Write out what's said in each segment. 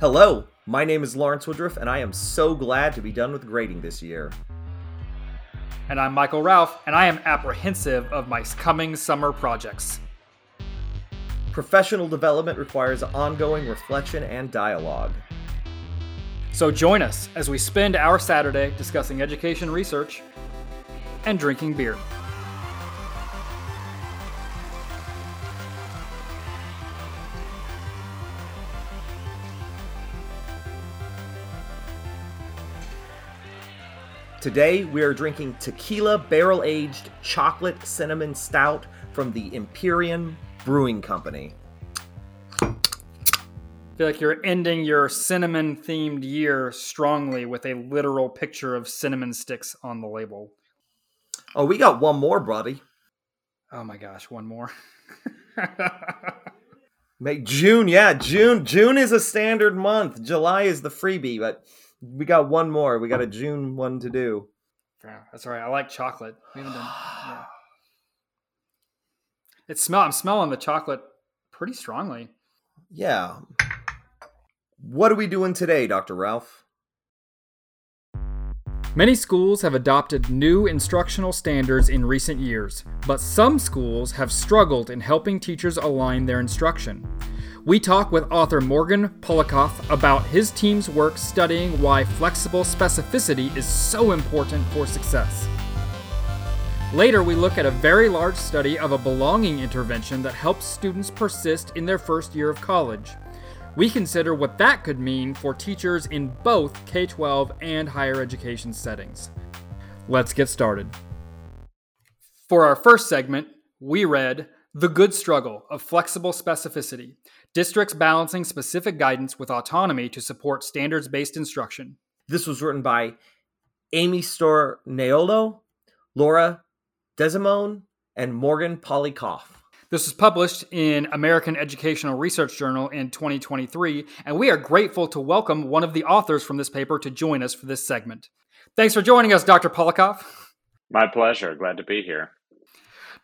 Hello, my name is Lawrence Woodruff, and I am so glad to be done with grading this year. And I'm Michael Ralph, and I am apprehensive of my coming summer projects. Professional development requires ongoing reflection and dialogue. So join us as we spend our Saturday discussing education research and drinking beer. Today we are drinking tequila barrel aged chocolate cinnamon stout from the Empyrean Brewing Company. I feel like you're ending your cinnamon themed year strongly with a literal picture of cinnamon sticks on the label. Oh, we got one more, buddy. Oh my gosh, one more. May June, yeah, June. June is a standard month. July is the freebie, but we got one more. We got a June one to do. Yeah, that's all right. I like chocolate. We haven't done. Yeah. It smell. I'm smelling the chocolate pretty strongly. Yeah. What are we doing today, Dr. Ralph? Many schools have adopted new instructional standards in recent years, but some schools have struggled in helping teachers align their instruction. We talk with author Morgan Polikoff about his team's work studying why flexible specificity is so important for success. Later, we look at a very large study of a belonging intervention that helps students persist in their first year of college. We consider what that could mean for teachers in both K 12 and higher education settings. Let's get started. For our first segment, we read The Good Struggle of Flexible Specificity Districts Balancing Specific Guidance with Autonomy to Support Standards Based Instruction. This was written by Amy Storr Stornaiuolo, Laura Desimone, and Morgan Polikoff. This was published in American Educational Research Journal in 2023, and we are grateful to welcome one of the authors from this paper to join us for this segment. Thanks for joining us, Dr. Polikoff. My pleasure. Glad to be here.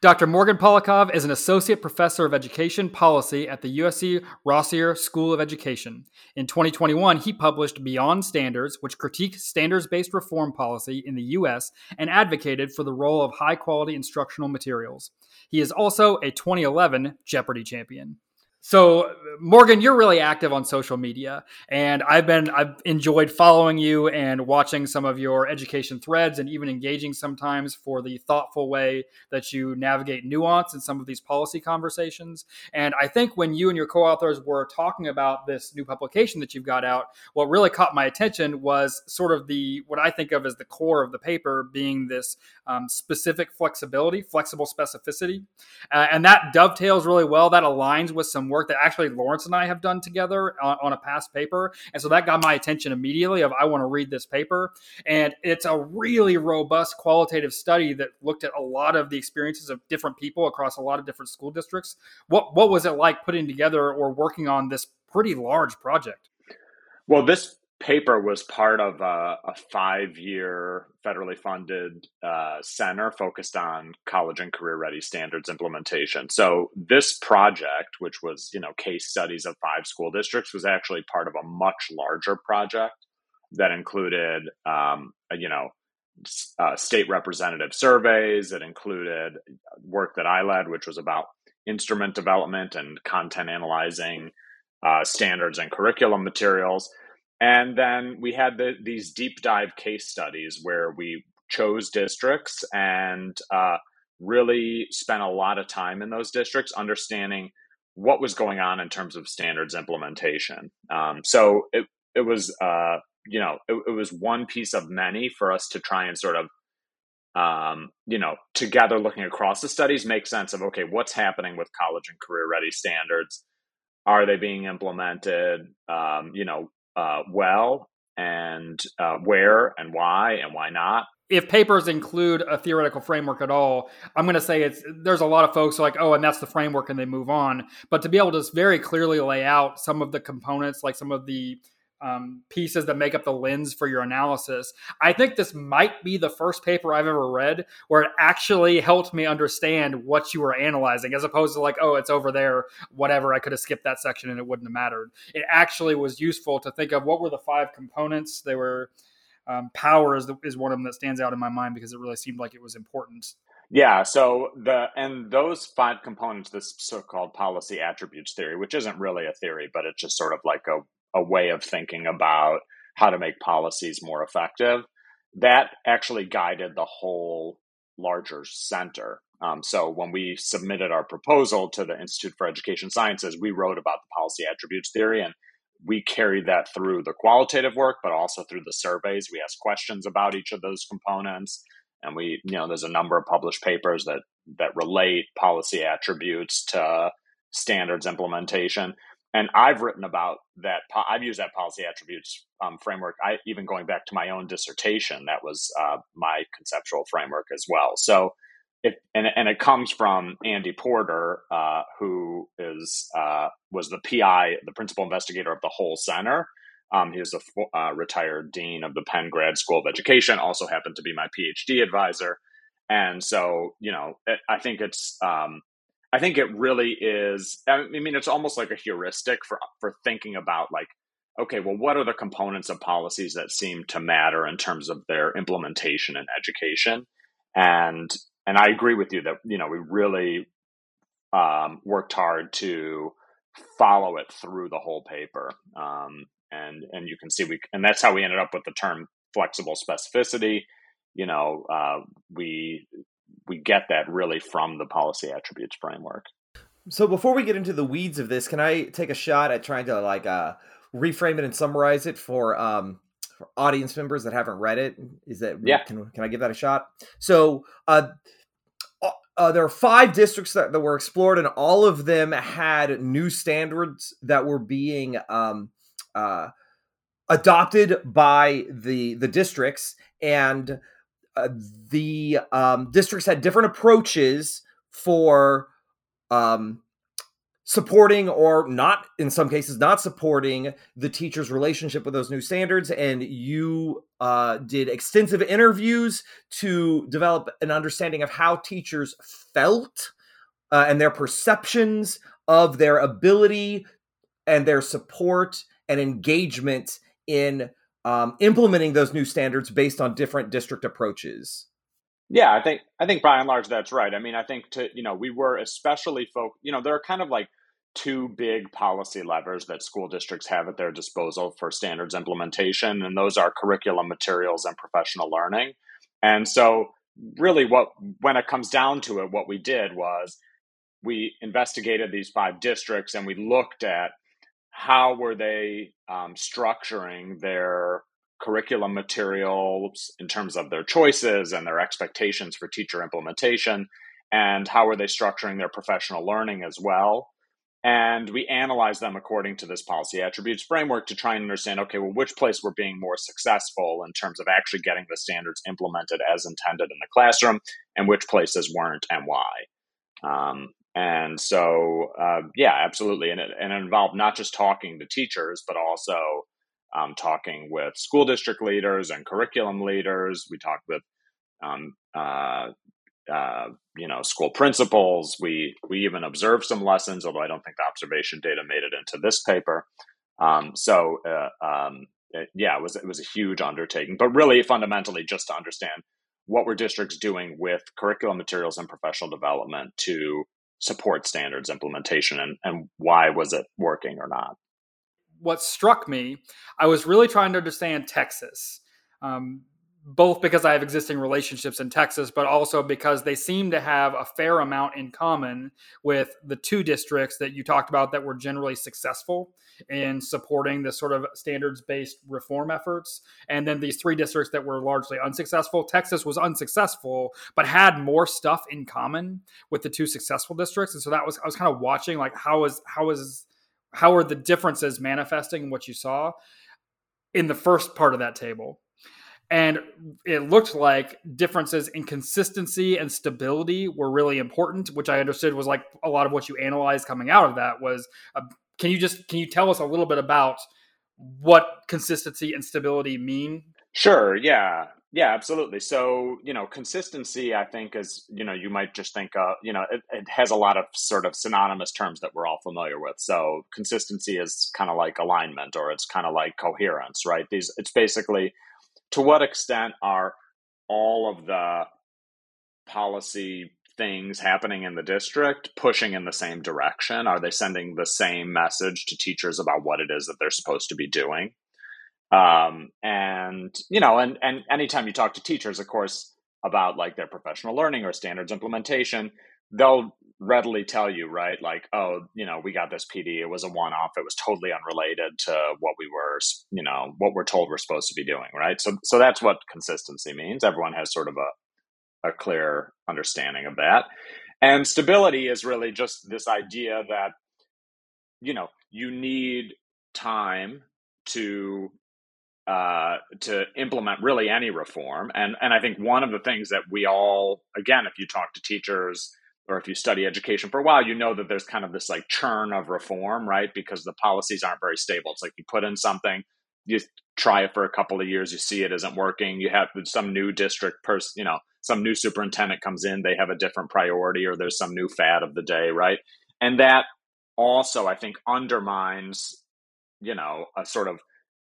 Dr. Morgan Polikoff is an associate professor of education policy at the USC Rossier School of Education. In 2021, he published Beyond Standards, which critiqued standards based reform policy in the U.S. and advocated for the role of high quality instructional materials. He is also a 2011 Jeopardy champion. So Morgan, you're really active on social media, and I've been I've enjoyed following you and watching some of your education threads, and even engaging sometimes for the thoughtful way that you navigate nuance in some of these policy conversations. And I think when you and your co-authors were talking about this new publication that you've got out, what really caught my attention was sort of the what I think of as the core of the paper being this um, specific flexibility, flexible specificity, uh, and that dovetails really well. That aligns with some work that actually Lawrence and I have done together on, on, a past paper. And so that got my attention immediately of I want to read this paper. And it's a really robust qualitative study that looked at a lot of the experiences of different people across a lot of different school districts. What what was it like putting together or working on this pretty large project? Well, this paper was part of a, a five year federally funded uh, center focused on college and career ready standards implementation. So this project, which was you know case studies of five school districts, was actually part of a much larger project that included um, you know uh, state representative surveys. It included work that I led, which was about instrument development and content analyzing uh, standards and curriculum materials and then we had the, these deep dive case studies where we chose districts and uh, really spent a lot of time in those districts understanding what was going on in terms of standards implementation. Um, so it, it was, uh, you know, it, it, was one piece of many for us to try and sort of, um, you know, together looking across the studies, make sense of, okay, what's happening with college and career ready standards? Are they being implemented? Um, you know, uh, well and uh, where and why and why not. If papers include a theoretical framework at all, I'm going to say it's there's a lot of folks are like, oh, and that's the framework, and they move on. But to be able to very clearly lay out some of the components, like some of the um, pieces that make up the lens for your analysis. I think this might be the first paper I've ever read where it actually helped me understand what you were analyzing, as opposed to like, oh, it's over there, whatever. I could have skipped that section and it wouldn't have mattered. It actually was useful to think of what were the five components. They were um, power is, the, is one of them that stands out in my mind because it really seemed like it was important. Yeah, so the and those five components, this so-called policy attributes theory, which isn't really a theory, but it's just sort of like a a way of thinking about how to make policies more effective. That actually guided the whole larger center. Um, so when we submitted our proposal to the Institute for Education Sciences, we wrote about the policy attributes theory and we carried that through the qualitative work, but also through the surveys. We asked questions about each of those components. And we, you know, there's a number of published papers that that relate policy attributes to standards implementation and I've written about that. I've used that policy attributes um, framework. I even going back to my own dissertation, that was uh, my conceptual framework as well. So, it and and it comes from Andy Porter, uh, who is uh, was the PI, the principal investigator of the whole center. Um, he was a uh, retired dean of the Penn Grad School of Education. Also happened to be my PhD advisor, and so you know, I think it's um, I think it really is. I mean, it's almost like a heuristic for for thinking about like, okay, well, what are the components of policies that seem to matter in terms of their implementation in education? And and I agree with you that you know we really um, worked hard to follow it through the whole paper. Um, and and you can see we and that's how we ended up with the term flexible specificity. You know, uh, we we get that really from the policy attributes framework. So before we get into the weeds of this, can I take a shot at trying to like uh, reframe it and summarize it for um, for audience members that haven't read it? Is that yeah? Can, can I give that a shot? So uh, uh, there are five districts that, that were explored, and all of them had new standards that were being um, uh, adopted by the the districts and uh, the um, districts had different approaches for um, supporting or not in some cases not supporting the teacher's relationship with those new standards and you uh, did extensive interviews to develop an understanding of how teachers felt uh, and their perceptions of their ability and their support and engagement in um, implementing those new standards based on different district approaches. Yeah, I think I think by and large that's right. I mean, I think to you know we were especially folk. You know, there are kind of like two big policy levers that school districts have at their disposal for standards implementation, and those are curriculum materials and professional learning. And so, really, what when it comes down to it, what we did was we investigated these five districts and we looked at how were they um, structuring their curriculum materials in terms of their choices and their expectations for teacher implementation and how are they structuring their professional learning as well? And we analyze them according to this policy attributes framework to try and understand okay well which place we're being more successful in terms of actually getting the standards implemented as intended in the classroom and which places weren't and why. Um, and so, uh, yeah, absolutely. And it, and it involved not just talking to teachers, but also um, talking with school district leaders and curriculum leaders. We talked with, um, uh, uh, you know, school principals. We we even observed some lessons, although I don't think the observation data made it into this paper. Um, so, uh, um, it, yeah, it was it was a huge undertaking, but really fundamentally just to understand what were districts doing with curriculum materials and professional development to support standards implementation and, and why was it working or not? What struck me, I was really trying to understand Texas. Um, both because I have existing relationships in Texas, but also because they seem to have a fair amount in common with the two districts that you talked about that were generally successful in supporting the sort of standards based reform efforts. And then these three districts that were largely unsuccessful. Texas was unsuccessful, but had more stuff in common with the two successful districts. And so that was, I was kind of watching like how is, how is, how are the differences manifesting in what you saw in the first part of that table and it looked like differences in consistency and stability were really important which i understood was like a lot of what you analyzed coming out of that was uh, can you just can you tell us a little bit about what consistency and stability mean? Sure. Yeah. Yeah, absolutely. So, you know, consistency, I think, is, you know, you might just think, uh, you know, it, it has a lot of sort of synonymous terms that we're all familiar with. So, consistency is kind of like alignment or it's kind of like coherence, right? These, it's basically to what extent are all of the policy things happening in the district pushing in the same direction? Are they sending the same message to teachers about what it is that they're supposed to be doing? Um, and you know, and and anytime you talk to teachers, of course, about like their professional learning or standards implementation, they'll readily tell you, right? Like, oh, you know, we got this PD. It was a one off. It was totally unrelated to what we were, you know, what we're told we're supposed to be doing, right? So, so that's what consistency means. Everyone has sort of a, a clear understanding of that. And stability is really just this idea that, you know, you need time to uh, to implement really any reform. And and I think one of the things that we all, again, if you talk to teachers or if you study education for a while, you know that there's kind of this like churn of reform, right? Because the policies aren't very stable. It's like you put in something, you try it for a couple of years, you see it isn't working. You have some new district person, you know, some new superintendent comes in, they have a different priority, or there's some new fad of the day, right? And that also, I think, undermines, you know, a sort of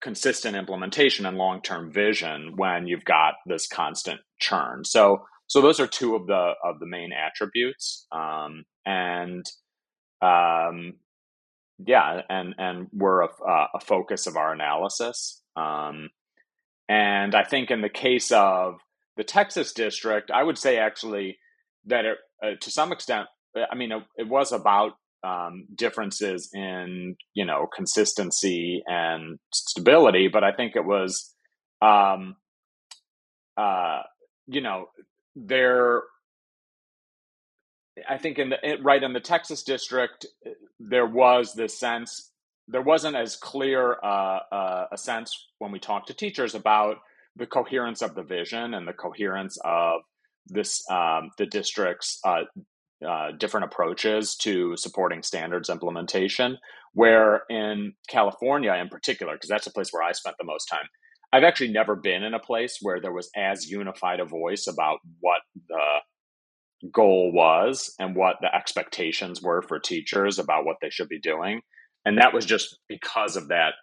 consistent implementation and long-term vision when you've got this constant churn. So so those are two of the of the main attributes, um, and um, yeah, and and were a, a, focus of our analysis. Um, and I think in the case of the Texas district, I would say actually that it, uh, to some extent, I mean, it, it was about um, differences in you know consistency and stability, but I think it was, um, uh, you know, there. I think in the right in the Texas district, there was this sense there wasn't as clear uh, uh, a sense when we talked to teachers about the coherence of the vision and the coherence of this um, the district's uh, uh, different approaches to supporting standards implementation. Where in California, in particular, because that's a place where I spent the most time, I've actually never been in a place where there was as unified a voice about what the goal was and what the expectations were for teachers about what they should be doing. And that was just because of that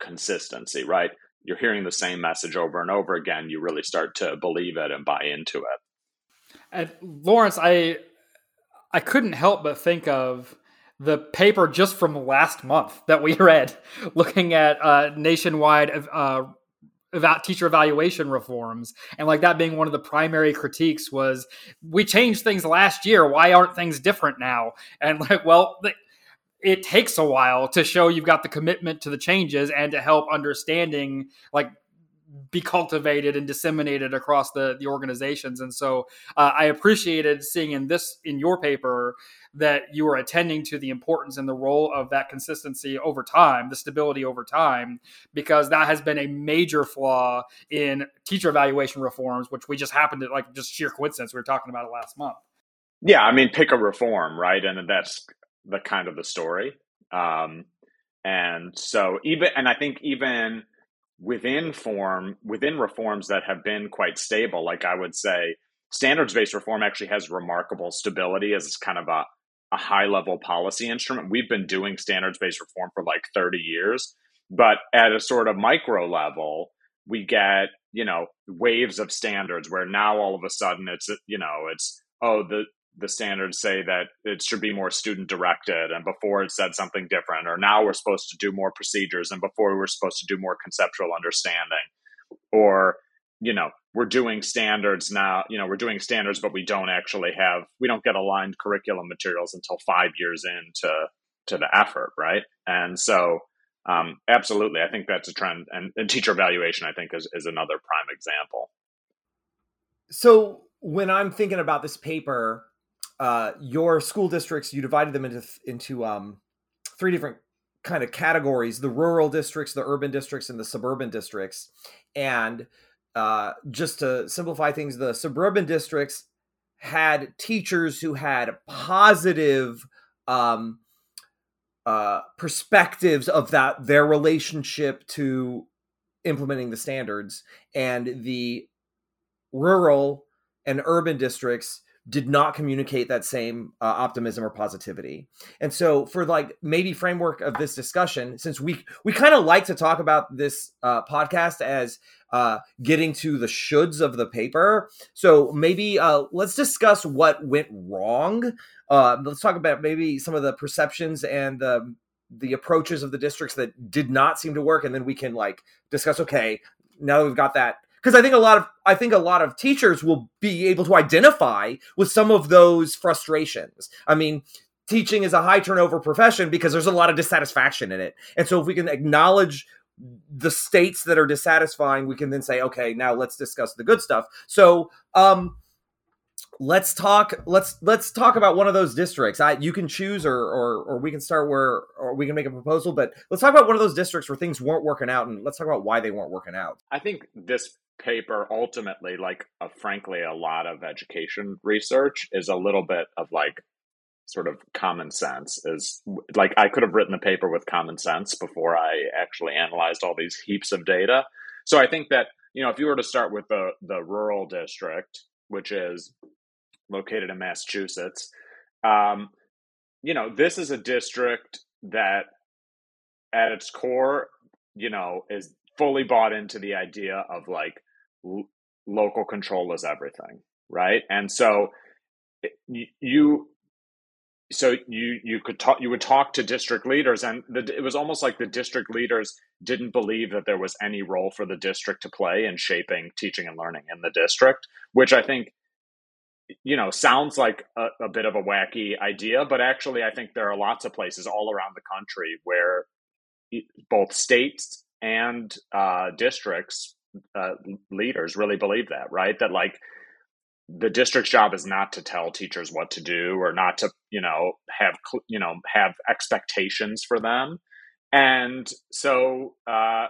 consistency, right? You're hearing the same message over and over again. You really start to believe it and buy into it. And Lawrence, I I couldn't help but think of the paper just from last month that we read, looking at uh, nationwide uh, about teacher evaluation reforms, and like that being one of the primary critiques was we changed things last year. Why aren't things different now? And like, well. it takes a while to show you've got the commitment to the changes and to help understanding like be cultivated and disseminated across the the organizations. And so uh, I appreciated seeing in this in your paper that you were attending to the importance and the role of that consistency over time, the stability over time, because that has been a major flaw in teacher evaluation reforms, which we just happened to like just sheer coincidence. We were talking about it last month. Yeah, I mean, pick a reform, right? And that's the kind of the story. Um, and so even, and I think even within form within reforms that have been quite stable. Like i would say standards based reform actually has remarkable stability as kind of a, a high level policy instrument. We've been doing standards based reform for like 30 years but at a sort of micro level we get you know waves of standards where now all of a sudden it's you know it's oh the the standards say that it should be more student directed and before it said something different or now we're supposed to do more procedures and before we were supposed to do more conceptual understanding. Or you know we're doing standards now you know we're doing standards but we don't actually have we don't get aligned curriculum materials until five years into to the effort right? And so um, absolutely i think that's a trend and, and teacher evaluation i think is, is another prime example. So when i'm thinking about this paper uh, your school districts you divided them into into um, three different kind of categories: the rural districts, the urban districts, and the suburban districts. And uh, just to simplify things, the suburban districts had teachers who had positive um, uh, perspectives of that their relationship to implementing the standards and the rural and urban districts did not communicate that same uh, optimism or positivity. And so for like maybe framework of this discussion since we we kind of like to talk about this uh, podcast as uh, getting to the shoulds of the paper. So maybe uh, let's discuss what went wrong. Uh, let's talk about maybe some of the perceptions and the the approaches of the districts that did not seem to work and then we can like discuss okay now that we've got that because I think a lot of I think a lot of teachers will be able to identify with some of those frustrations. I mean, teaching is a high turnover profession because there's a lot of dissatisfaction in it. And so if we can acknowledge the states that are dissatisfying, we can then say, okay, now let's discuss the good stuff. So, um, let's talk let's let's talk about one of those districts i you can choose or or or we can start where or we can make a proposal but let's talk about one of those districts where things weren't working out and let's talk about why they weren't working out i think this paper ultimately like uh, frankly a lot of education research is a little bit of like sort of common sense is like i could have written the paper with common sense before i actually analyzed all these heaps of data. So i think that you know if you were to start with the the rural district which is located in massachusetts um, you know this is a district that at its core you know is fully bought into the idea of like local control is everything, right? And so you so you you could talk you would talk to district leaders and the, it was almost like the district leaders didn't believe that there was any role for the district to play in shaping teaching and learning in the district which i think you know sounds like a, a bit of a wacky idea but actually i think there are lots of places all around the country where both states and uh, districts uh, leaders really believe that, right? That like the district's job is not to tell teachers what to do or not to, you know, have you know have expectations for them, and so uh,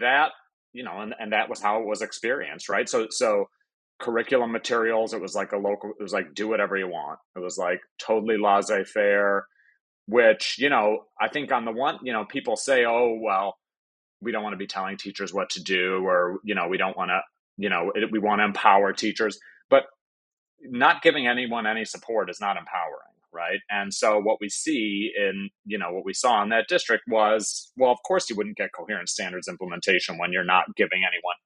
that you know, and, and that was how it was experienced, right? So so curriculum materials, it was like a local, it was like do whatever you want. It was like totally laissez faire, which you know, I think on the one, you know, people say, oh well we don't want to be telling teachers what to do or you know we don't want to you know it, we want to empower teachers but not giving anyone any support is not empowering right? And so what we see in you know what we saw in that district was well of course you wouldn't get coherent standards implementation when you're not giving anyone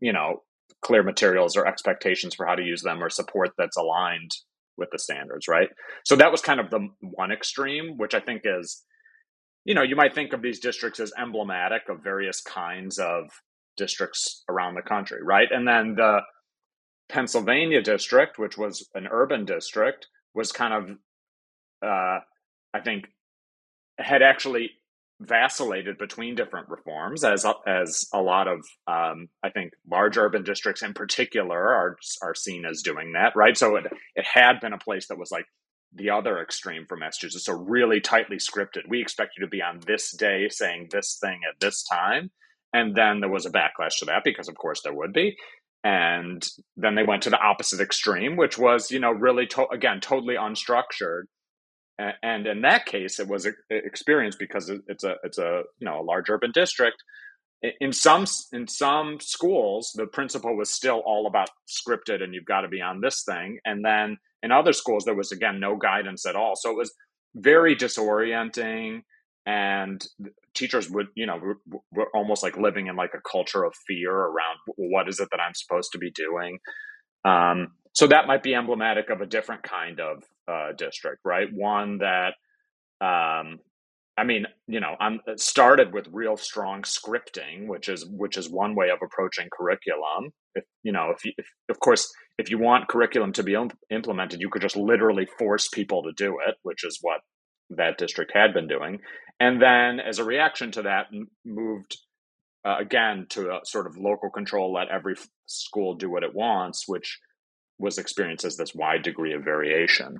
you know clear materials or expectations for how to use them or support that's aligned with the standards right? So that was kind of the one extreme which i think is you know, you might think of these districts as emblematic of various kinds of districts around the country, right? And then the Pennsylvania district, which was an urban district, was kind of, uh, I think, had actually vacillated between different reforms, as as a lot of um, I think large urban districts in particular are are seen as doing that, right? So it it had been a place that was like the other extreme for Massachusetts. So really tightly scripted. We expect you to be on this day saying this thing at this time. And then there was a backlash to that because of course there would be. And then they went to the opposite extreme, which was, you know, really, to- again, totally unstructured. And in that case, it was an experience because it's a it's a you know a large urban district. In some in some schools, the principal was still all about scripted, and you've got to be on this thing. And then in other schools, there was again no guidance at all. So it was very disorienting, and teachers would, you know, were, almost like living in like a culture of fear around what is it that I'm supposed to be doing. Um, so that might be emblematic of a different kind of uh, district, right? One that um, I mean, you know, I'm started with real strong scripting, which is which is one way of approaching curriculum. If you know, if, you, if of course, if you want curriculum to be implemented, you could just literally force people to do it, which is what that district had been doing. And then, as a reaction to that, moved uh, again to a sort of local control, let every school do what it wants, which was experienced as this wide degree of variation.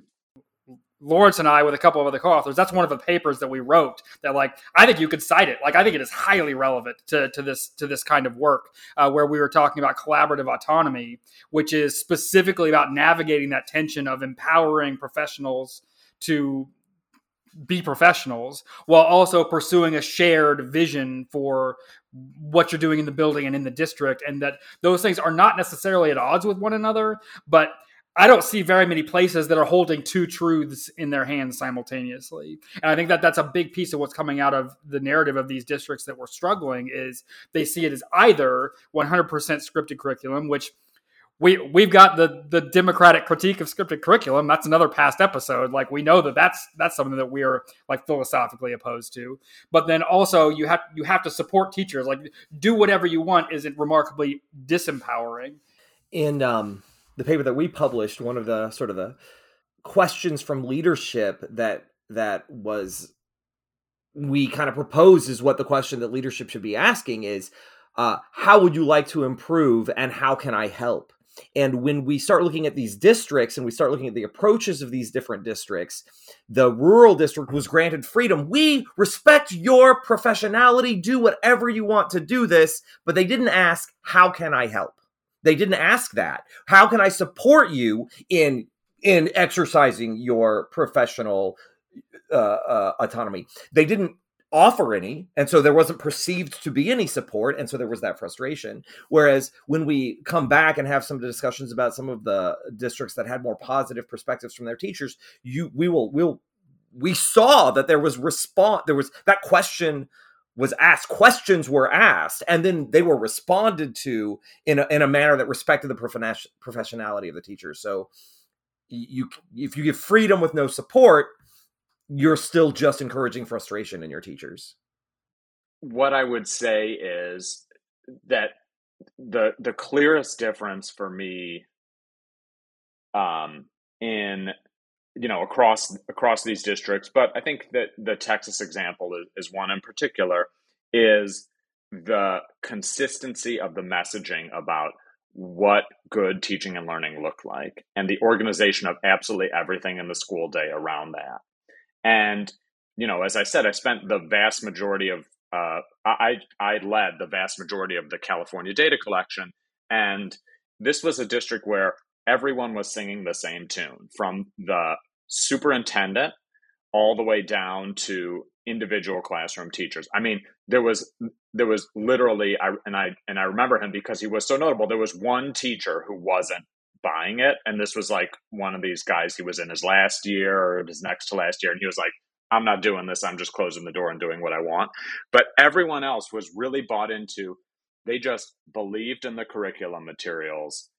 Lawrence and I, with a couple of other co-authors, that's one of the papers that we wrote. That like I think you could cite it. Like I think it is highly relevant to, to this to this kind of work, uh, where we were talking about collaborative autonomy, which is specifically about navigating that tension of empowering professionals to be professionals while also pursuing a shared vision for what you're doing in the building and in the district and that those things are not necessarily at odds with one another but I don't see very many places that are holding two truths in their hands simultaneously. And I think that that's a big piece of what's coming out of the narrative of these districts that were struggling is they see it as either 100% scripted curriculum, which we we've got the the democratic critique of scripted curriculum. That's another past episode. Like we know that that's that's something that we're like philosophically opposed to. But then also you have you have to support teachers. Like do whatever you want isn't remarkably disempowering. And um the paper that we published, one of the sort of the questions from leadership that that was we kind of proposed is what the question that leadership should be asking is uh, how would you like to improve and how can I help? And when we start looking at these districts and we start looking at the approaches of these different districts, the rural district was granted freedom. We respect your professionality, do whatever you want to do this, but they didn't ask, how can I help? They didn't ask that. How can I support you in in exercising your professional uh, uh, autonomy? They didn't offer any, and so there wasn't perceived to be any support, and so there was that frustration. Whereas when we come back and have some discussions about some of the districts that had more positive perspectives from their teachers, you we will will we saw that there was response. There was that question was asked questions were asked and then they were responded to in a, in a manner that respected the professionality of the teachers so you if you give freedom with no support you're still just encouraging frustration in your teachers. What i would say is that the the clearest difference for me um in you know across across these districts but i think that the texas example is, is one in particular is the consistency of the messaging about what good teaching and learning look like and the organization of absolutely everything in the school day around that. And you know as i said i spent the vast majority of uh, i i led the vast majority of the california data collection and this was a district where everyone was singing the same tune from the superintendent all the way down to individual classroom teachers. I mean, there was there was literally I and I and I remember him because he was so notable. There was one teacher who wasn't buying it and this was like one of these guys he was in his last year or his next to last year and he was like I'm not doing this. I'm just closing the door and doing what I want. But everyone else was really bought into they just believed in the curriculum materials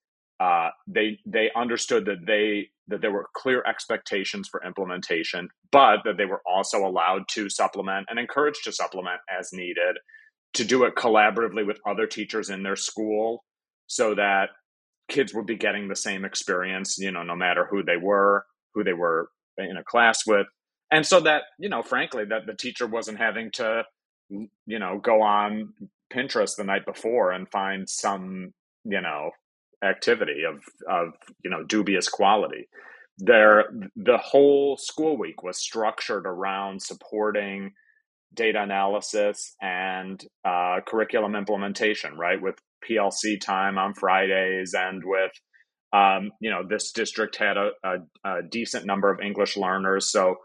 uh, they they understood that they that there were clear expectations for implementation, but that they were also allowed to supplement and encouraged to supplement as needed, to do it collaboratively with other teachers in their school, so that kids would be getting the same experience, you know, no matter who they were, who they were in a class with, and so that you know, frankly, that the teacher wasn't having to, you know, go on Pinterest the night before and find some you know activity of of you know dubious quality. There, the whole school week was structured around supporting data analysis and uh, curriculum implementation, right? With PLC time on Fridays and with um, you know this district had a, a, a, decent number of English learners, so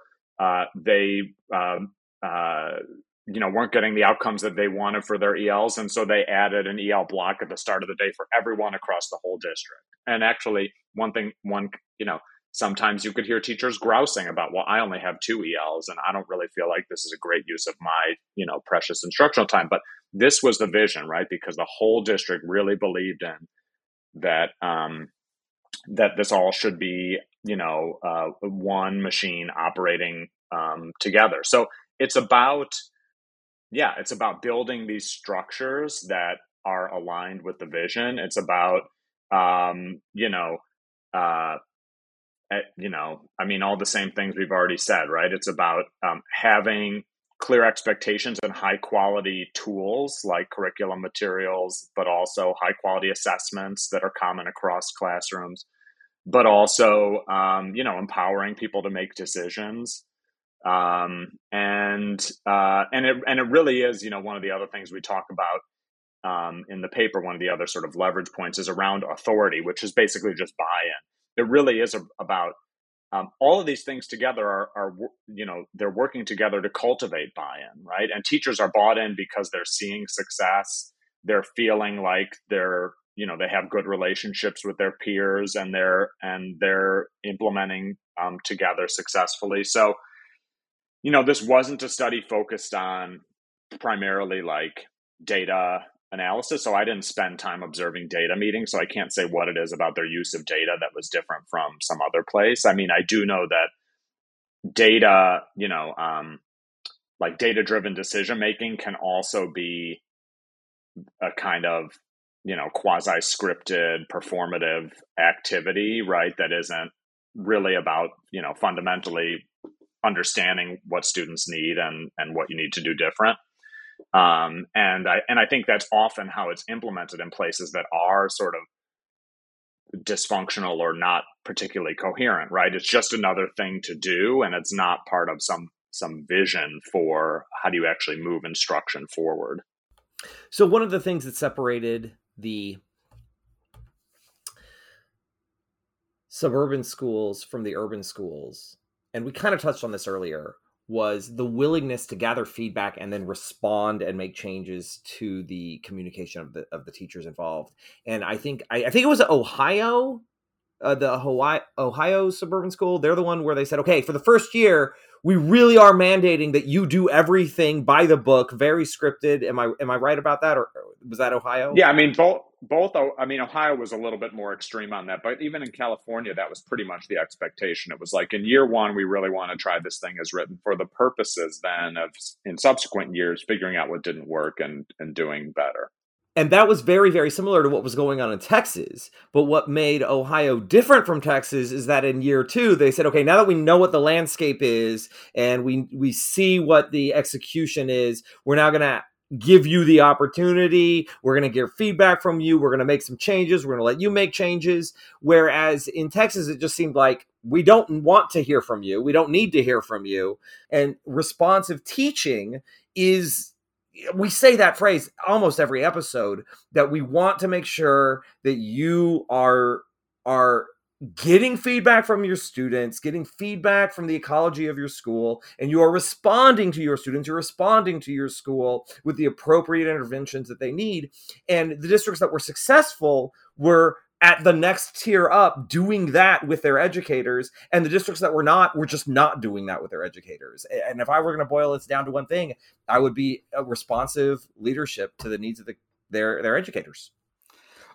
uh, they um, uh, you know weren't getting the outcomes that they wanted for their ELs, and so they added an EL block at the start of the day for everyone across the whole district. And actually, one thing, one you know, sometimes you could hear teachers grousing about, well, I only have two ELs, and I don't really feel like this is a great use of my you know precious instructional time. But this was the vision, right? Because the whole district really believed in that um, that this all should be you know uh, one machine operating um, together. So it's about yeah, it's about building these structures that are aligned with the vision. It's about, um, you know, uh, at, eh, you know, I mean, all the same things we've already said, right? It's about um, having clear expectations and high quality tools like curriculum materials, but also high quality assessments that are common across classrooms, but also, um, you know, empowering people to make decisions um, and uh, and it and it really is you know one of the other things we talk about um, in the paper. One of the other sort of leverage points is around authority, which is basically just buy-in. It really is a, about um, all of these things together are, are, you know, they're working together to cultivate buy-in, right? And teachers are bought in because they're seeing success. They're feeling like they're, you know, they have good relationships with their peers, and they're and they're implementing um, together successfully. So, you know, this wasn't a study focused on primarily like data analysis. So I didn't spend time observing data meetings. So I can't say what it is about their use of data that was different from some other place. I mean, I do know that data, you know, um, like data driven decision making can also be a kind of, you know, quasi scripted performative activity, right? That isn't really about, you know, fundamentally understanding what students need and, and what you need to do different. Um, and I and I think that's often how it's implemented in places that are sort of dysfunctional or not particularly coherent. Right? It's just another thing to do, and it's not part of some some vision for how do you actually move instruction forward. So one of the things that separated the suburban schools from the urban schools, and we kind of touched on this earlier, was the willingness to gather feedback and then respond and make changes to the communication of the of the teachers involved. And I think I, I think it was Ohio, uh, the Hawaii Ohio suburban school. They're the one where they said, okay, for the first year, we really are mandating that you do everything by the book, very scripted. Am I am I right about that, or was that Ohio? Yeah, I mean both both. I mean Ohio was a little bit more extreme on that, but even in California, that was pretty much the expectation. It was like in year one, we really want to try this thing as written for the purposes then of in subsequent years figuring out what didn't work and and doing better and that was very very similar to what was going on in Texas. But what made Ohio different from Texas is that in year 2 they said okay now that we know what the landscape is and we we see what the execution is we're now going to give you the opportunity. We're going to get feedback from you. We're going to make some changes. We're going to let you make changes. Whereas in Texas it just seemed like we don't want to hear from you. We don't need to hear from you. And responsive teaching is we say that phrase almost every episode that we want to make sure that you are are getting feedback from your students, getting feedback from the ecology of your school, and you are responding to your students, you're responding to your school with the appropriate interventions that they need. And the districts that were successful were at the next tier up doing that with their educators and the districts that were not were just not doing that with their educators. And if i were going to boil this down to one thing i would be a responsive leadership to the needs of the, their their educators.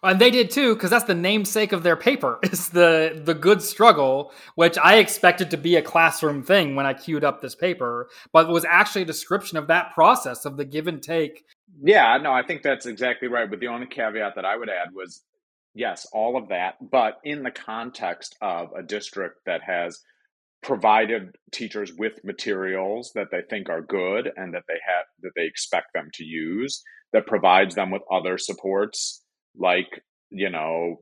And they did too because that's the namesake of their paper is the the good struggle which i expected to be a classroom thing when i queued up this paper but it was actually a description of that process of the give and take. Yeah no i think that's exactly right but the only caveat that i would add was Yes, all of that, but in the context of a district that has provided teachers with materials that they think are good and that they have that they expect them to use that provides them with other supports like you know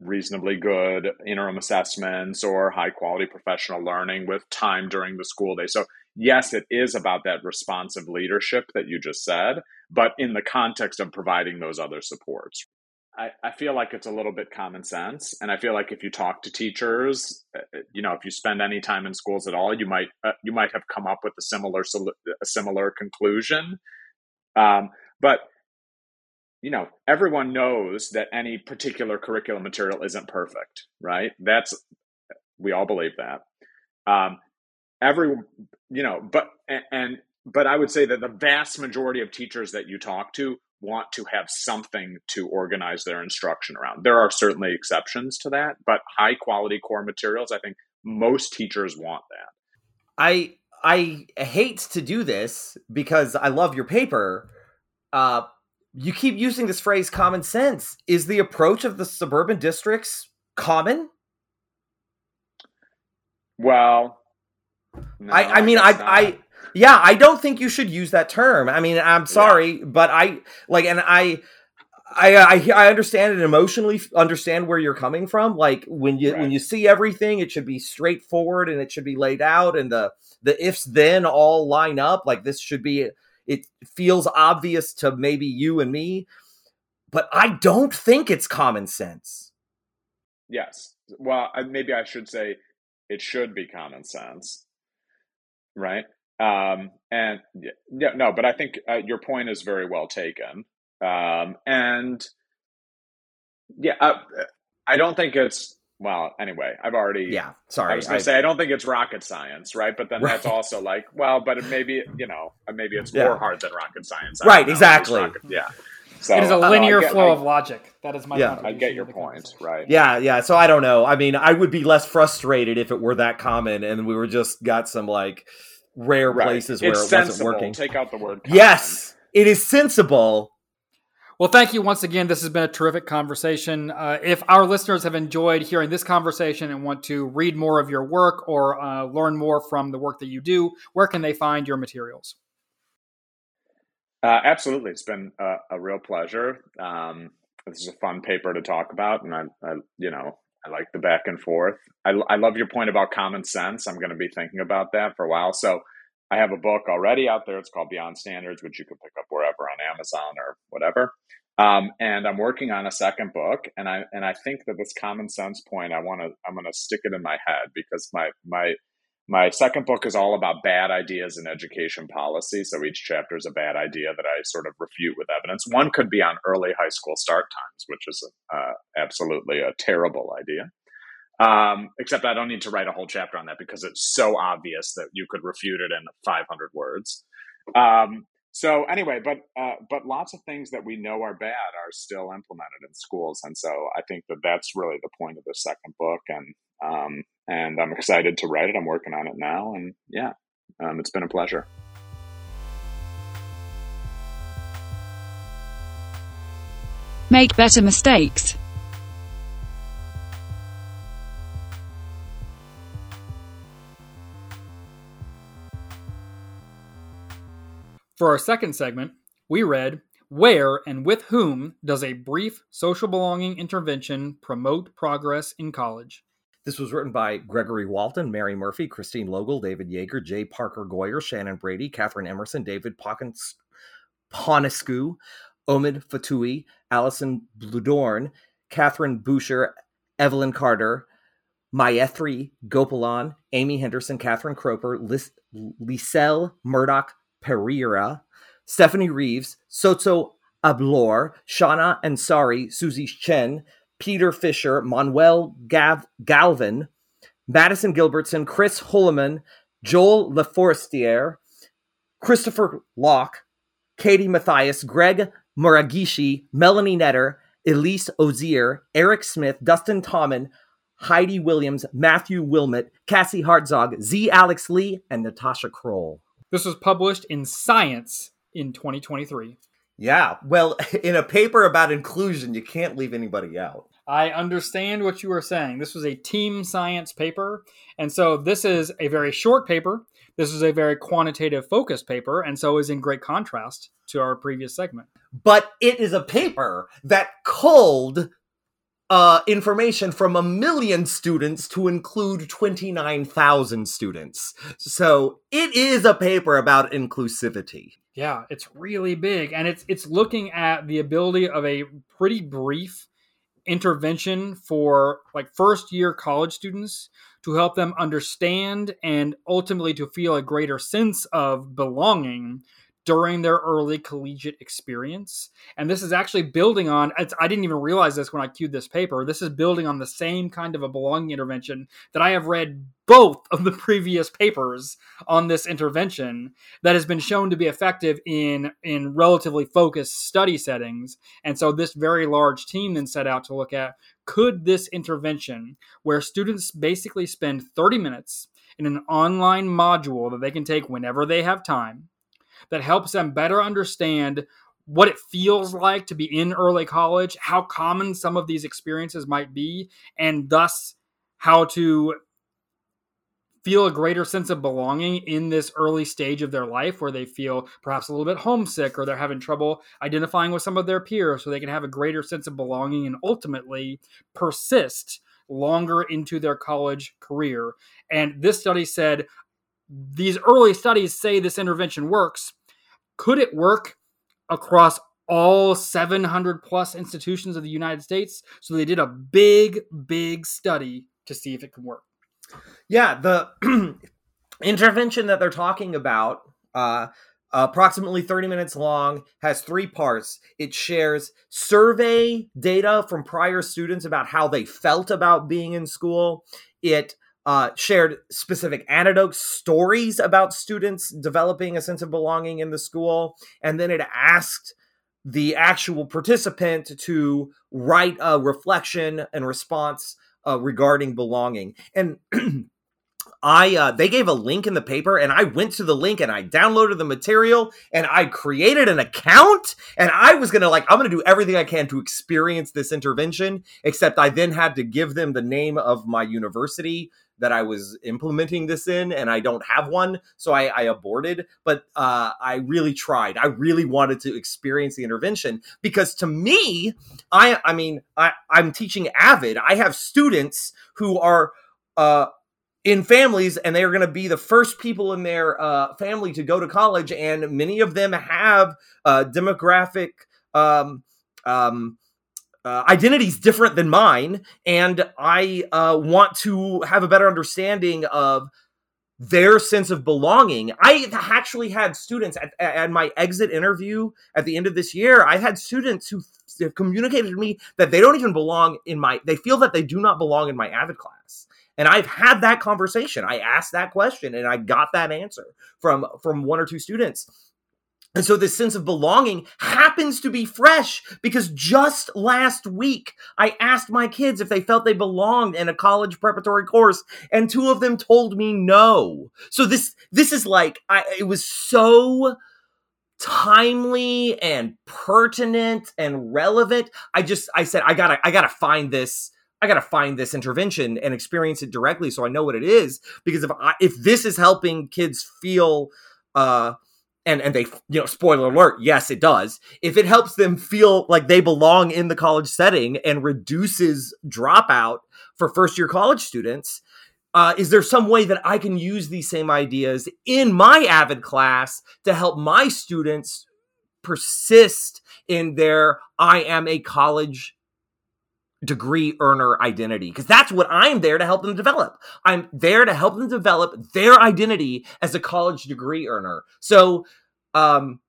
reasonably good interim assessments or high quality professional learning with time during the school day. So yes it is about that responsive leadership that you just said but in the context of providing those other supports I, I feel like it's a little bit common sense. And I feel like if you talk to teachers, uh, uh, you know, if you spend any time in schools at all, you might uh, you might have come up with a similar a similar conclusion. Um, but you know, everyone knows that any particular curriculum material isn't perfect, right? That's we all believe that. Um, every you know, but and, and but I would say that the vast majority of teachers that you talk to want to have something to organize their instruction around. There are certainly exceptions to that, but high quality core materials, I think most teachers want that. I I hate to do this because I love your paper. Uh, you keep using this phrase common sense. Is the approach of the suburban districts common? Well, no, I, I mean, I, I, yeah, I don't think you should use that term. I mean, I'm sorry, yeah. but I like, and I, I, I, I understand and emotionally understand where you're coming from. Like when you right. when you see everything, it should be straightforward and it should be laid out, and the the ifs then all line up. Like this should be. It feels obvious to maybe you and me, but I don't think it's common sense. Yes. Well, maybe I should say it should be common sense, right? Um, and yeah, no, but I think uh, your point is very well taken. Um, and yeah, I, I don't think it's well. Anyway, I've already yeah. Sorry, I was going to say I don't think it's rocket science, right? But then right. that's also like, well, but it maybe you know, maybe it's yeah. more hard than rocket science. I right, exactly. Rocket, yeah. So, it is a linear get, flow I, of logic. That is my yeah. I get your point, right? Yeah, yeah. So I don't know. I mean, I would be less frustrated if it were that common, and we were just got some like rare right. places where it's it sensible. wasn't working. Take out the word. Common. Yes, it is sensible. Well, thank you once again. This has been a terrific conversation. Uh, if our listeners have enjoyed hearing this conversation and want to read more of your work or uh, learn more from the work that you do, where can they find your materials? Uh, absolutely, it's been a, a real pleasure. Um, this is a fun paper to talk about, and I, I, you know, I like the back and forth. I, I love your point about common sense. I'm going to be thinking about that for a while. So, I have a book already out there. It's called Beyond Standards, which you can pick up wherever on Amazon or whatever. Um, and I'm working on a second book, and I and I think that this common sense point, I want to, I'm going to stick it in my head because my my my second book is all about bad ideas in education policy. So each chapter is a bad idea that I sort of refute with evidence. One could be on early high school start times, which is uh, absolutely a terrible idea. Um, except I don't need to write a whole chapter on that because it's so obvious that you could refute it in 500 words. Um, so anyway, but uh, but lots of things that we know are bad are still implemented in schools, and so I think that that's really the point of the second book, and um, and I'm excited to write it. I'm working on it now, and yeah, um, it's been a pleasure. Make better mistakes. For our second segment, we read Where and with whom does a brief social belonging intervention promote progress in college? This was written by Gregory Walton, Mary Murphy, Christine Logel, David Yeager, J. Parker Goyer, Shannon Brady, Catherine Emerson, David Paunesku, Omid Fotuhi, Alison Blodorn, Catherine Boucher, Evelyn Carter, Maithreyi Gopalan, Amy Henderson, Kathryn Kroeper, Lis- Murdoch Pereira, Stephanie Reeves, Soto Ablor, Shauna Ansari, Susie Chen, Peter Fisher, Manuel Gav- Galvin, Madison Gilbertson, Chris Hulleman, Joel Le Forestier, Christopher Locke, Katie Matthias, Greg Muragishi, Melanie Netter, Elise Ozier, Eric Smith, Dustin Thoman, Heidi Williams, Matthew Wilmot, Cassie Hartzog, Z. Alex Lee, and Natasha Kroll. This was published in Science in 2023. Yeah, well, in a paper about inclusion, you can't leave anybody out. I understand what you are saying. This was a team science paper. And so this is a very short paper. This is a very quantitative focused paper, and so is in great contrast to our previous segment. But it is a paper that culled uh, information from a million students to include 29,000 students. So it is a paper about inclusivity. Yeah, it's really big and it's it's looking at the ability of a pretty brief intervention for like first year college students to help them understand and ultimately to feel a greater sense of belonging during their early collegiate experience. And this is actually building on, I didn't even realize this when I queued this paper. This is building on the same kind of a belonging intervention that I have read both of the previous papers on this intervention that has been shown to be effective in, in relatively focused study settings. And so this very large team then set out to look at could this intervention, where students basically spend 30 minutes in an online module that they can take whenever they have time, that helps them better understand what it feels like to be in early college, how common some of these experiences might be, and thus how to feel a greater sense of belonging in this early stage of their life where they feel perhaps a little bit homesick or they're having trouble identifying with some of their peers so they can have a greater sense of belonging and ultimately persist longer into their college career. And this study said these early studies say this intervention works. Could it work across all 700 plus institutions of the United States? So they did a big, big study to see if it can work. Yeah, the intervention that they're talking about, uh, approximately 30 minutes long, has three parts. It shares survey data from prior students about how they felt about being in school. It uh, shared specific anecdotes, stories about students developing a sense of belonging in the school, and then it asked the actual participant to write a reflection and response uh, regarding belonging. And I uh, they gave a link in the paper, and I went to the link and I downloaded the material and I created an account, and I was gonna like I'm gonna do everything I can to experience this intervention. Except I then had to give them the name of my university that I was implementing this in, and I don't have one, so I, I aborted. But uh, I really tried. I really wanted to experience the intervention because to me, I I mean I I'm teaching AVID. I have students who are uh in families and they are going to be the first people in their uh, family to go to college and many of them have uh, demographic um, um, uh, identities different than mine and i uh, want to have a better understanding of their sense of belonging i actually had students at, at my exit interview at the end of this year i had students who communicated to me that they don't even belong in my they feel that they do not belong in my AVID class and I've had that conversation. I asked that question and I got that answer from from one or two students. And so this sense of belonging happens to be fresh because just last week I asked my kids if they felt they belonged in a college preparatory course and two of them told me no. So this this is like I it was so timely and pertinent and relevant. I just I said I got to I got to find this I got to find this intervention and experience it directly so I know what it is because if I, if this is helping kids feel uh and and they you know spoiler alert yes it does. If it helps them feel like they belong in the college setting and reduces dropout for first year college students uh, is there some way that I can use these same ideas in my AVID class to help my students persist in their I am a college degree earner identity because that's what I'm there to help them develop. I'm there to help them develop their identity as a college degree earner. So um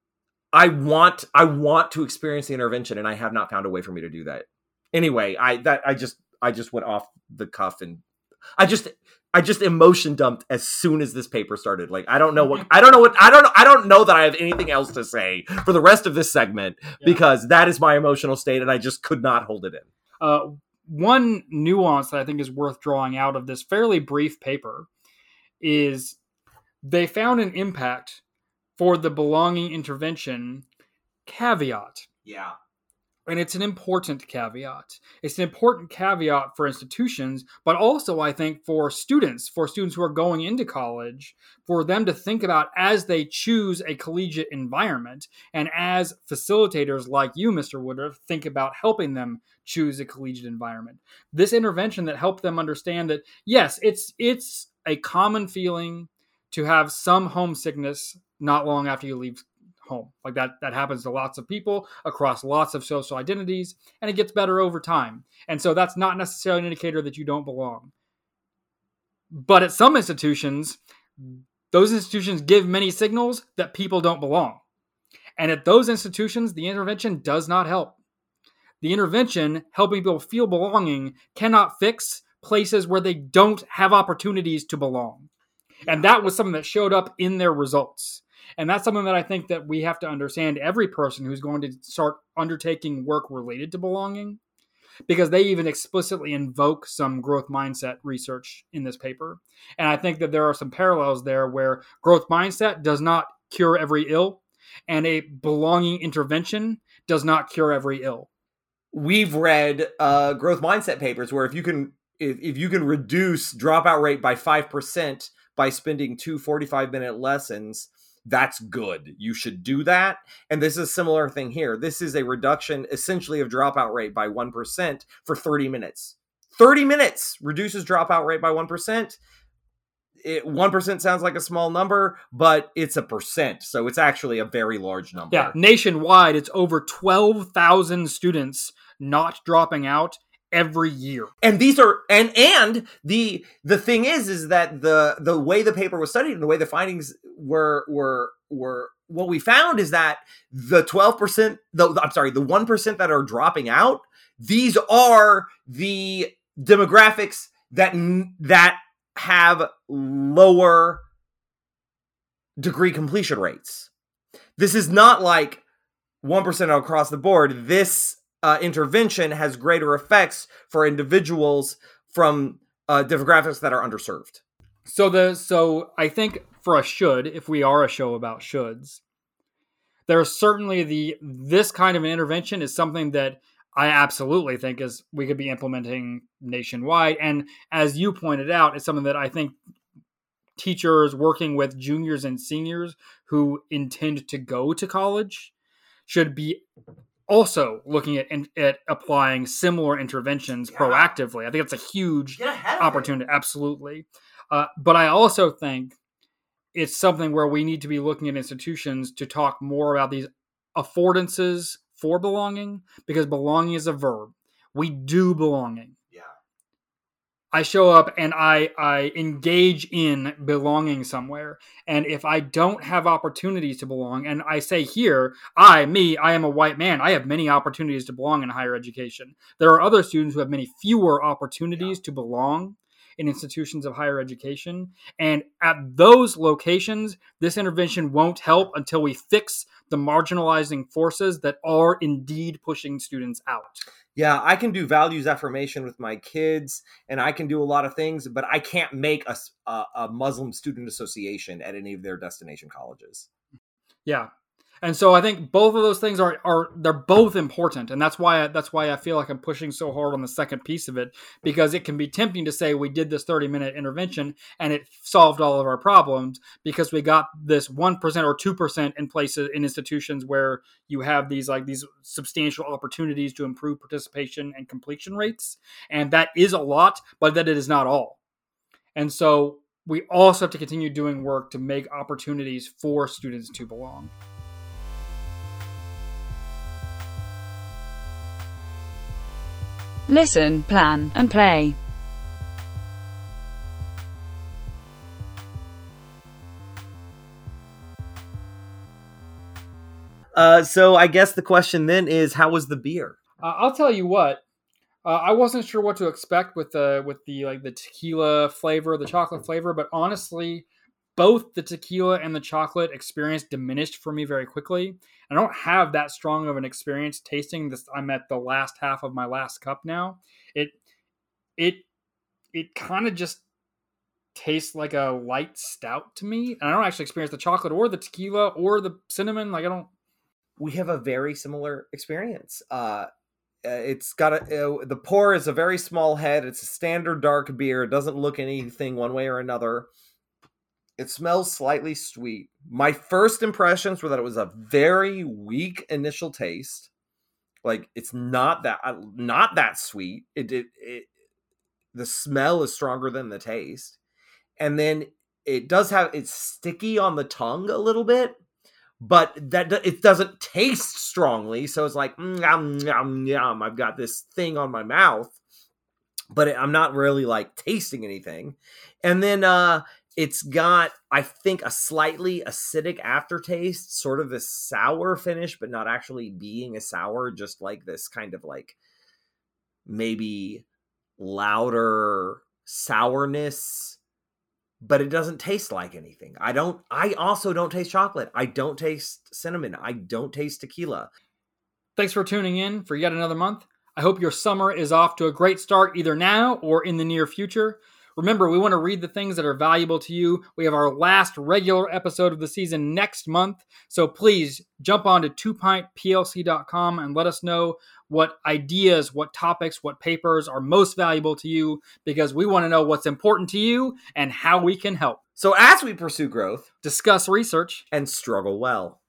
I want I want to experience the intervention and I have not found a way for me to do that. Anyway, I that I just I just went off the cuff and I just I just emotion dumped as soon as this paper started. Like I don't know what I don't know what I don't know I don't know that I have anything else to say for the rest of this segment yeah. because that is my emotional state and I just could not hold it in. Uh, one nuance that I think is worth drawing out of this fairly brief paper is they found an impact for the belonging intervention caveat. Yeah. And it's an important caveat. It's an important caveat for institutions, but also, I think, for students, for students who are going into college, for them to think about as they choose a collegiate environment, and as facilitators like you, Mr. Woodruff, think about helping them choose a collegiate environment. This intervention that helped them understand that, yes, it's it's a common feeling to have some homesickness not long after you leave home. Like that that happens to lots of people across lots of social identities and it gets better over time. And so that's not necessarily an indicator that you don't belong. But at some institutions, those institutions give many signals that people don't belong. And at those institutions, the intervention does not help. The intervention, helping people feel belonging, cannot fix places where they don't have opportunities to belong. And that was something that showed up in their results. And that's something that I think that we have to understand every person who's going to start undertaking work related to belonging because they even explicitly invoke some growth mindset research in this paper. And I think that there are some parallels there where growth mindset does not cure every ill and a belonging intervention does not cure every ill. We've read uh, growth mindset papers where if you can if, if you can reduce dropout rate by 5% by spending two 45 minute lessons, that's good. You should do that. And this is a similar thing here. This is a reduction essentially of dropout rate by 1% for 30 minutes. 30 minutes reduces dropout rate by 1%. It, 1% sounds like a small number, but it's a percent. So it's actually a very large number. Yeah, nationwide, it's over 12,000 students not dropping out every year. and these are and and the the thing is is that the the way the paper was studied and the way the findings were were were what we found is that the 12% the I'm sorry the 1% that are dropping out these are the demographics that that have lower degree completion rates this is not like 1% across the board this uh, intervention has greater effects for individuals from uh, demographics that are underserved. So the so I think for a should, if we are a show about shoulds, there's certainly the this kind of intervention is something that I absolutely think is we could be implementing nationwide. And as you pointed out, it's something that I think teachers working with juniors and seniors who intend to go to college should be also looking at at applying similar interventions Yeah. proactively. I think that's a huge opportunity absolutely uh, but i also think it's something where we need to be looking at institutions to talk more about these affordances for belonging because belonging is a verb we do belonging. I show up and i i engage in belonging somewhere and if i don't have opportunities to belong and i say here i me i am a white man i have many opportunities to belong in higher education there are other students who have many fewer opportunities to belong in institutions of higher education. And at those locations, this intervention won't help until we fix the marginalizing forces that are indeed pushing students out. Yeah, I can do values affirmation with my kids, and I can do a lot of things, but I can't make a a Muslim student association at any of their destination colleges. Yeah. And so I think both of those things are are they're both important, and that's why I, that's why I feel like I'm pushing so hard on the second piece of it because it can be tempting to say we did this 30 minute intervention and it solved all of our problems because we got this one percent or two percent in places in institutions where you have these like these substantial opportunities to improve participation and completion rates, and that is a lot, but that it is not all. And so we also have to continue doing work to make opportunities for students to belong. Listen, plan, and play. Uh, so I guess the question then is, how was the beer? Uh, I'll tell you what. Uh, I wasn't sure what to expect with the with the like the tequila flavor, the chocolate flavor, but honestly, both the tequila and the chocolate experience diminished for me very quickly. I don't have that strong of an experience tasting this. I'm at the last half of my last cup now. It it it kind of just tastes like a light stout to me, and I don't actually experience the chocolate or the tequila or the cinnamon. Like I don't. we have a very similar experience. Uh, uh, it's got a uh, the pour is a very small head. It's a standard dark beer. It doesn't look anything one way or another. It smells slightly sweet. My first impressions were that it was a very weak initial taste. Like it's not that uh, not that sweet. It it, it the smell is stronger than the taste, and then it does have it's sticky on the tongue a little bit but that it doesn't taste strongly so it's like mm, yum, yum, yum. i've got this thing on my mouth but it, i'm not really like tasting anything and then uh it's got i think a slightly acidic aftertaste sort of this sour finish but not actually being a sour just like this kind of like maybe louder sourness but it doesn't taste like anything. I don't I also don't taste chocolate. I don't taste cinnamon. I don't taste tequila. Thanks for tuning in for yet another month. I hope your summer is off to a great start either now or in the near future. Remember, we want to read the things that are valuable to you. We have our last regular episode of the season next month. So please jump on to twopintplc.com and let us know what ideas, what topics, what papers are most valuable to you because we want to know what's important to you and how we can help. So as we pursue growth Discuss research and struggle well.